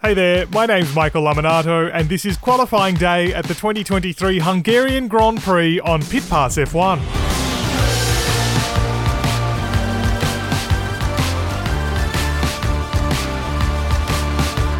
Hey there, my name's Michael Lamonato, and this is qualifying day at the 2023 Hungarian Grand Prix on Pit Pass F1.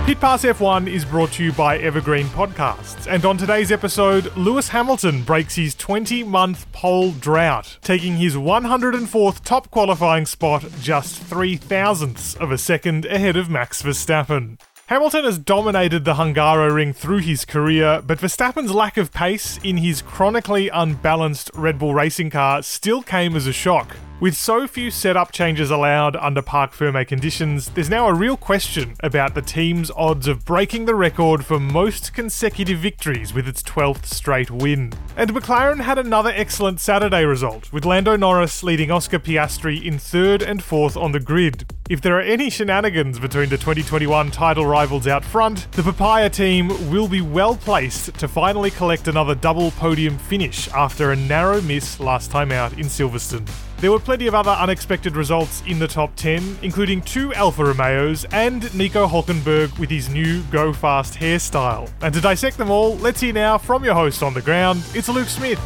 Pit Pass F1 is brought to you by Evergreen Podcasts, and on today's episode, Lewis Hamilton breaks his 20 month pole drought, taking his 104th top qualifying spot just three thousandths of a second ahead of Max Verstappen. Hamilton has dominated the Hungaroring through his career, but Verstappen's lack of pace in his chronically unbalanced Red Bull racing car still came as a shock. With so few setup changes allowed under Parc Ferme conditions, there's now a real question about the team's odds of breaking the record for most consecutive victories with its 12th straight win. And McLaren had another excellent Saturday result, with Lando Norris leading Oscar Piastri in third and fourth on the grid. If there are any shenanigans between the 2021 title rivals out front, the Papaya team will be well placed to finally collect another double podium finish after a narrow miss last time out in Silverstone. There were plenty of other unexpected results in the top 10, including two Alfa Romeos and Nico Hulkenberg with his new Go Fast hairstyle. And to dissect them all, let's hear now from your host on the ground, it's Luke Smith.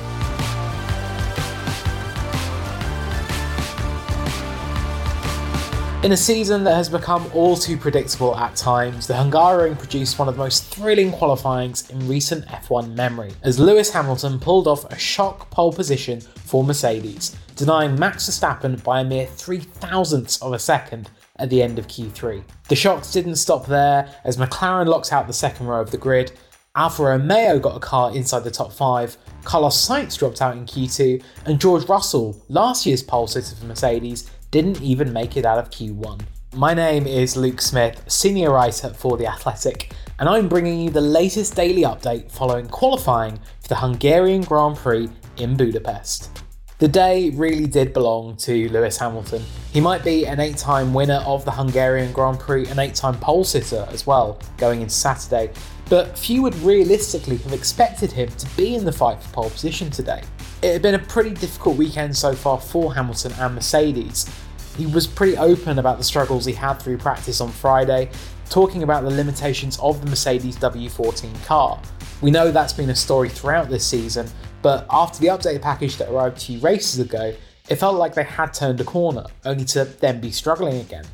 In a season that has become all too predictable at times, the Hungaroring produced one of the most thrilling qualifyings in recent F1 memory, as Lewis Hamilton pulled off a shock pole position for Mercedes, denying Max Verstappen by a mere three thousandths of a second at the end of Q3. The shocks didn't stop there, as McLaren locked out the second row of the grid, Alfa Romeo got a car inside the top 5, Carlos Sainz dropped out in Q2, and George Russell, last year's pole sitter for Mercedes, didn't even make it out of Q1. My name is Luke Smith, senior writer for The Athletic, and I'm bringing you the latest daily update following qualifying for the Hungarian Grand Prix in Budapest. The day really did belong to Lewis Hamilton. He might be an eight time winner of the Hungarian Grand Prix, an eight time pole sitter as well, going into Saturday, but few would realistically have expected him to be in the fight for pole position today. It had been a pretty difficult weekend so far for Hamilton and Mercedes. He was pretty open about the struggles he had through practice on Friday, talking about the limitations of the Mercedes W14 car. We know that's been a story throughout this season, but after the update package that arrived two races ago, it felt like they had turned a corner, only to then be struggling again.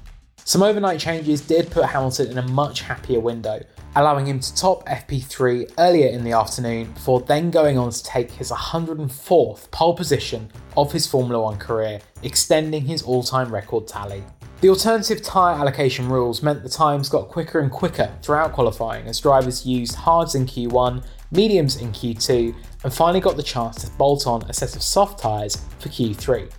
Some overnight changes did put Hamilton in a much happier window, allowing him to top FP3 earlier in the afternoon before then going on to take his 104th pole position of his Formula One career, extending his all time record tally. The alternative tyre allocation rules meant the times got quicker and quicker throughout qualifying as drivers used hards in Q1, mediums in Q2, and finally got the chance to bolt on a set of soft tyres for Q3.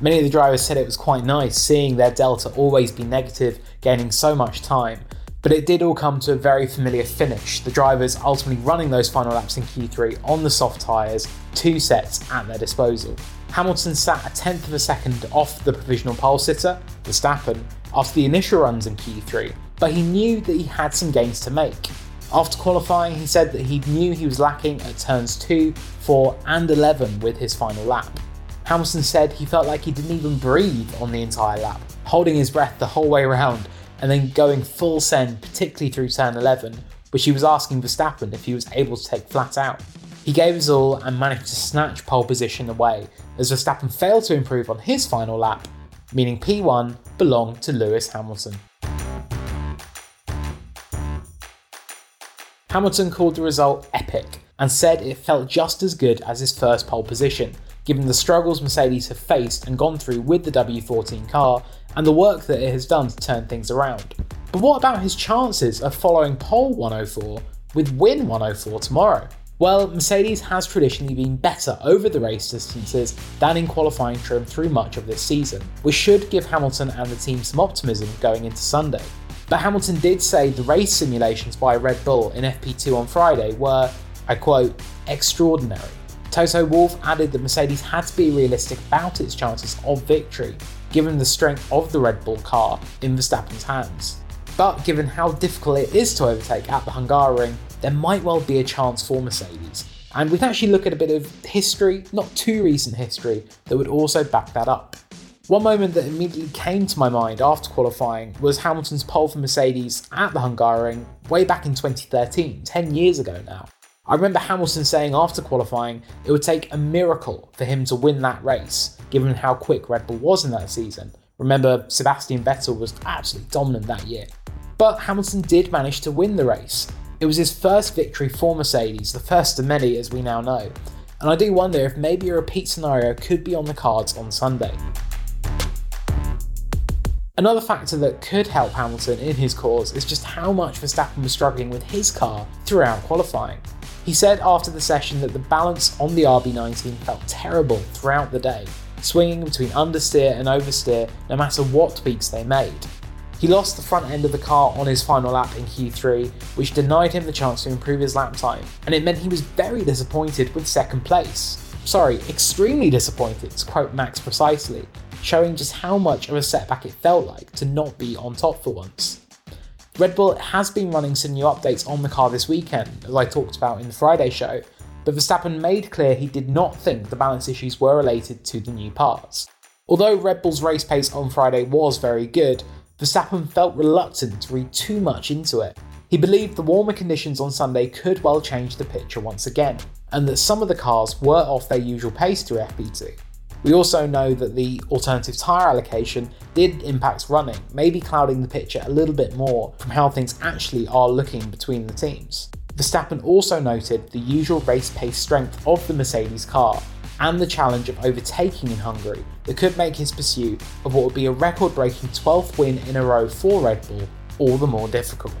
Many of the drivers said it was quite nice seeing their delta always be negative, gaining so much time, but it did all come to a very familiar finish, the drivers ultimately running those final laps in Q3 on the soft tyres, two sets at their disposal. Hamilton sat a tenth of a second off the provisional pole sitter, Verstappen, after the initial runs in Q3, but he knew that he had some gains to make. After qualifying, he said that he knew he was lacking at turns 2, 4, and 11 with his final lap. Hamilton said he felt like he didn't even breathe on the entire lap, holding his breath the whole way around and then going full send, particularly through turn 11, which he was asking Verstappen if he was able to take flat out. He gave his all and managed to snatch pole position away, as Verstappen failed to improve on his final lap, meaning P1 belonged to Lewis Hamilton. Hamilton called the result epic and said it felt just as good as his first pole position, given the struggles Mercedes have faced and gone through with the W14 car and the work that it has done to turn things around. But what about his chances of following pole 104 with win 104 tomorrow? Well, Mercedes has traditionally been better over the race distances than in qualifying trim through much of this season, which should give Hamilton and the team some optimism going into Sunday. But Hamilton did say the race simulations by Red Bull in FP2 on Friday were, I quote, extraordinary. Toto Wolff added that Mercedes had to be realistic about its chances of victory, given the strength of the Red Bull car in Verstappen's hands. But given how difficult it is to overtake at the Hungaroring, there might well be a chance for Mercedes. And we can actually look at a bit of history, not too recent history, that would also back that up. One moment that immediately came to my mind after qualifying was Hamilton's pole for Mercedes at the Hungaroring way back in 2013, 10 years ago now. I remember Hamilton saying after qualifying it would take a miracle for him to win that race, given how quick Red Bull was in that season. Remember, Sebastian Vettel was absolutely dominant that year. But Hamilton did manage to win the race. It was his first victory for Mercedes, the first of many as we now know. And I do wonder if maybe a repeat scenario could be on the cards on Sunday. Another factor that could help Hamilton in his cause is just how much Verstappen was struggling with his car throughout qualifying. He said after the session that the balance on the RB19 felt terrible throughout the day, swinging between understeer and oversteer no matter what tweaks they made. He lost the front end of the car on his final lap in Q3, which denied him the chance to improve his lap time, and it meant he was very disappointed with second place. Sorry, extremely disappointed, to quote Max precisely, showing just how much of a setback it felt like to not be on top for once. Red Bull has been running some new updates on the car this weekend, as I talked about in the Friday show, but Verstappen made clear he did not think the balance issues were related to the new parts. Although Red Bull's race pace on Friday was very good, Verstappen felt reluctant to read too much into it. He believed the warmer conditions on Sunday could well change the picture once again, and that some of the cars were off their usual pace through FP2. We also know that the alternative tyre allocation did impact running, maybe clouding the picture a little bit more from how things actually are looking between the teams. Verstappen also noted the usual race pace strength of the Mercedes car and the challenge of overtaking in Hungary that could make his pursuit of what would be a record breaking 12th win in a row for Red Bull all the more difficult.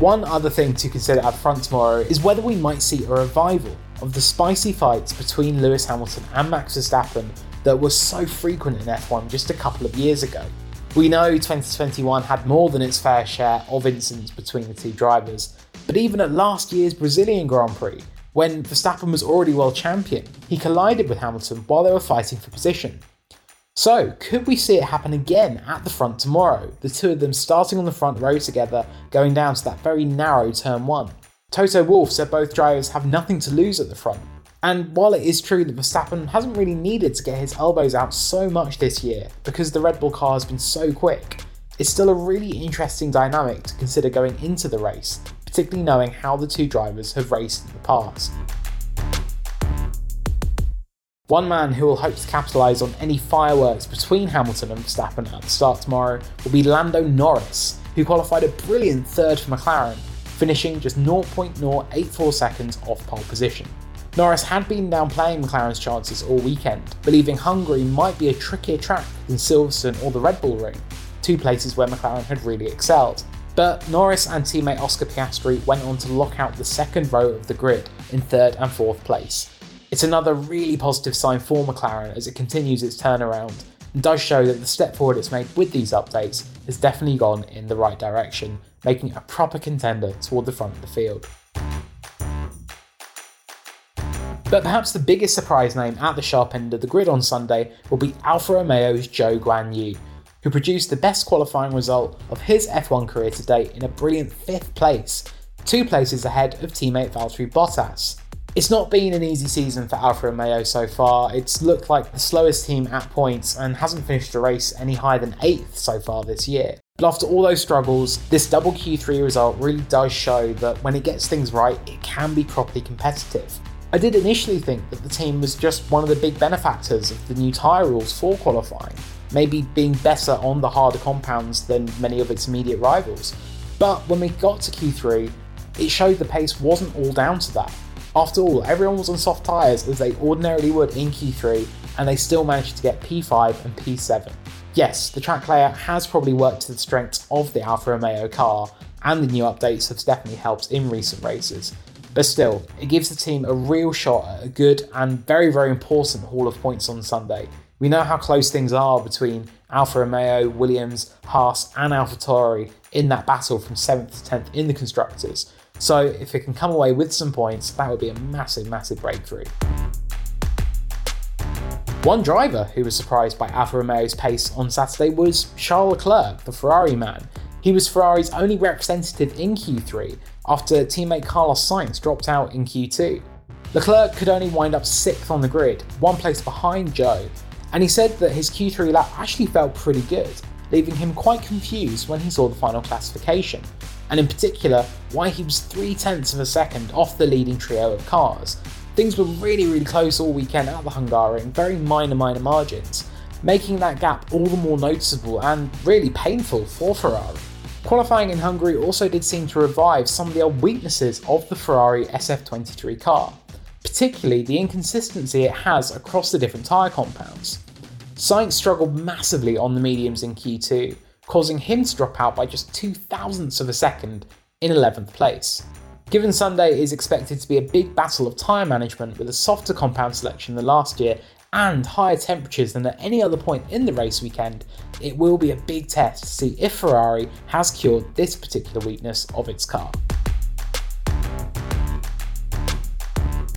One other thing to consider up front tomorrow is whether we might see a revival of the spicy fights between Lewis Hamilton and Max Verstappen that were so frequent in F1 just a couple of years ago. We know 2021 had more than its fair share of incidents between the two drivers, but even at last year's Brazilian Grand Prix, when Verstappen was already world champion, he collided with Hamilton while they were fighting for position. So, could we see it happen again at the front tomorrow? The two of them starting on the front row together, going down to that very narrow turn one. Toto Wolff said both drivers have nothing to lose at the front. And while it is true that Verstappen hasn't really needed to get his elbows out so much this year because the Red Bull car has been so quick, it's still a really interesting dynamic to consider going into the race, particularly knowing how the two drivers have raced in the past. One man who will hope to capitalise on any fireworks between Hamilton and Verstappen at the start tomorrow will be Lando Norris, who qualified a brilliant third for McLaren finishing just 0.084 seconds off pole position. Norris had been downplaying McLaren's chances all weekend, believing Hungary might be a trickier track than Silverstone or the Red Bull Ring, two places where McLaren had really excelled. But Norris and teammate Oscar Piastri went on to lock out the second row of the grid in third and fourth place. It's another really positive sign for McLaren as it continues its turnaround and does show that the step forward it's made with these updates has definitely gone in the right direction making a proper contender toward the front of the field. But perhaps the biggest surprise name at the sharp end of the grid on Sunday will be Alfa Romeo's Zhou Guan Guanyu, who produced the best qualifying result of his F1 career to date in a brilliant fifth place, two places ahead of teammate Valtteri Bottas. It's not been an easy season for Alfa Romeo so far. It's looked like the slowest team at points and hasn't finished a race any higher than 8th so far this year. But after all those struggles, this double Q3 result really does show that when it gets things right, it can be properly competitive. I did initially think that the team was just one of the big benefactors of the new tyre rules for qualifying, maybe being better on the harder compounds than many of its immediate rivals. But when we got to Q3, it showed the pace wasn't all down to that. After all, everyone was on soft tyres as they ordinarily would in Q3, and they still managed to get P5 and P7. Yes, the track layout has probably worked to the strengths of the Alfa Romeo car, and the new updates have definitely helped in recent races. But still, it gives the team a real shot at a good and very, very important haul of points on Sunday. We know how close things are between Alfa Romeo, Williams, Haas, and AlphaTauri in that battle from 7th to 10th in the Constructors. So if it can come away with some points, that would be a massive, massive breakthrough. One driver who was surprised by Alfa Romeo's pace on Saturday was Charles Leclerc, the Ferrari man. He was Ferrari's only representative in Q3 after teammate Carlos Sainz dropped out in Q2. Leclerc could only wind up sixth on the grid, one place behind Zhou, and he said that his Q3 lap actually felt pretty good, leaving him quite confused when he saw the final classification, and in particular, why he was three tenths of a second off the leading trio of cars. Things were really, really close all weekend at the Hungaroring, very minor, minor margins, making that gap all the more noticeable and really painful for Ferrari. Qualifying in Hungary also did seem to revive some of the old weaknesses of the Ferrari SF23 car, particularly the inconsistency it has across the different tyre compounds. Sainz struggled massively on the mediums in Q2, causing him to drop out by just two thousandths of a second in 11th place. Given Sunday is expected to be a big battle of tyre management with a softer compound selection than last year and higher temperatures than at any other point in the race weekend, it will be a big test to see if Ferrari has cured this particular weakness of its car.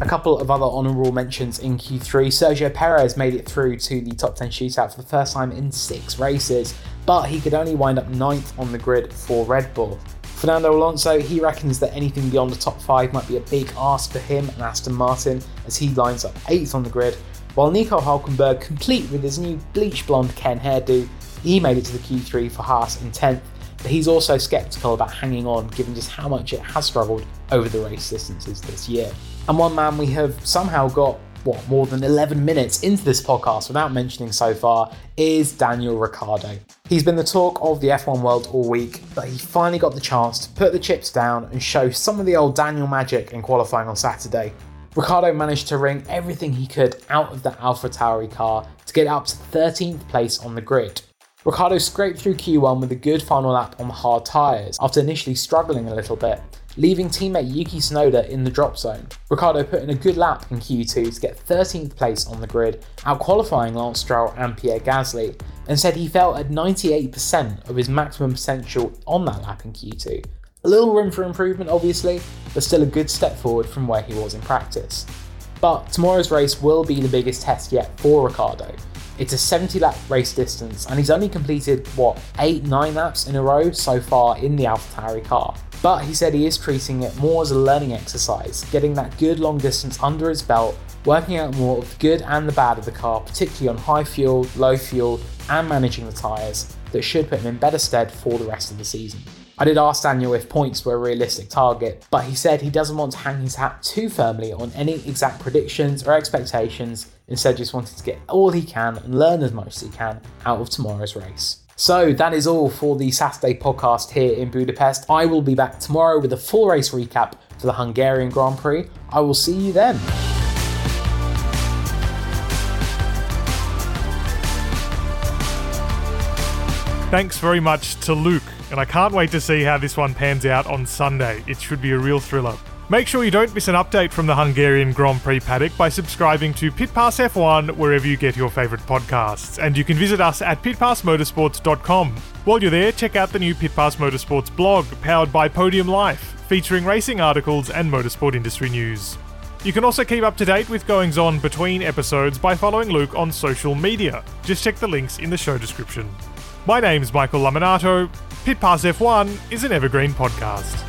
A couple of other honourable mentions in Q3. Sergio Perez made it through to the top 10 shootout for the first time in six races, but he could only wind up ninth on the grid for Red Bull. Fernando Alonso, he reckons that anything beyond the top 5 might be a big ask for him and Aston Martin as he lines up 8th on the grid, while Nico Hulkenberg, complete with his new bleach blonde Ken hairdo, he made it to the Q3 for Haas in 10th, but he's also sceptical about hanging on given just how much it has struggled over the race distances this year. And one man we have somehow got, what, more than 11 minutes into this podcast without mentioning so far is Daniel Ricciardo. He's been the talk of the F1 world all week, but he finally got the chance to put the chips down and show some of the old Daniel magic in qualifying on Saturday. Ricciardo managed to wring everything he could out of the AlphaTauri car to get up to 13th place on the grid. Ricciardo scraped through Q1 with a good final lap on the hard tyres after initially struggling a little bit, leaving teammate Yuki Tsunoda in the drop zone. Ricciardo put in a good lap in Q2 to get 13th place on the grid, outqualifying Lance Stroll and Pierre Gasly, and said he felt at 98% of his maximum potential on that lap in Q2. A little room for improvement, obviously, but still a good step forward from where he was in practice. But tomorrow's race will be the biggest test yet for Ricciardo. It's a 70 lap race distance, and he's only completed, what, 8 9 laps in a row so far in the AlphaTauri car. But he said he is treating it more as a learning exercise, getting that good long distance under his belt, working out more of the good and the bad of the car, particularly on high fuel, low fuel, and managing the tyres, that should put him in better stead for the rest of the season. I did ask Daniel if points were a realistic target, but he said he doesn't want to hang his hat too firmly on any exact predictions or expectations, instead, just wanted to get all he can and learn as much as he can out of tomorrow's race. So that is all for the Saturday podcast here in Budapest. I will be back tomorrow with a full race recap for the Hungarian Grand Prix. I will see you then. Thanks very much to Luke, and I can't wait to see how this one pans out on Sunday. It should be a real thriller. Make sure you don't miss an update from the Hungarian Grand Prix paddock by subscribing to Pit Pass F1 wherever you get your favourite podcasts. And you can visit us at pitpassmotorsports.com. While you're there, check out the new Pit Pass Motorsports blog, powered by Podium Life, featuring racing articles and motorsport industry news. You can also keep up to date with goings on between episodes by following Luke on social media. Just check the links in the show description. My name's Michael Lamonato. Pit Pass F1 is an evergreen podcast.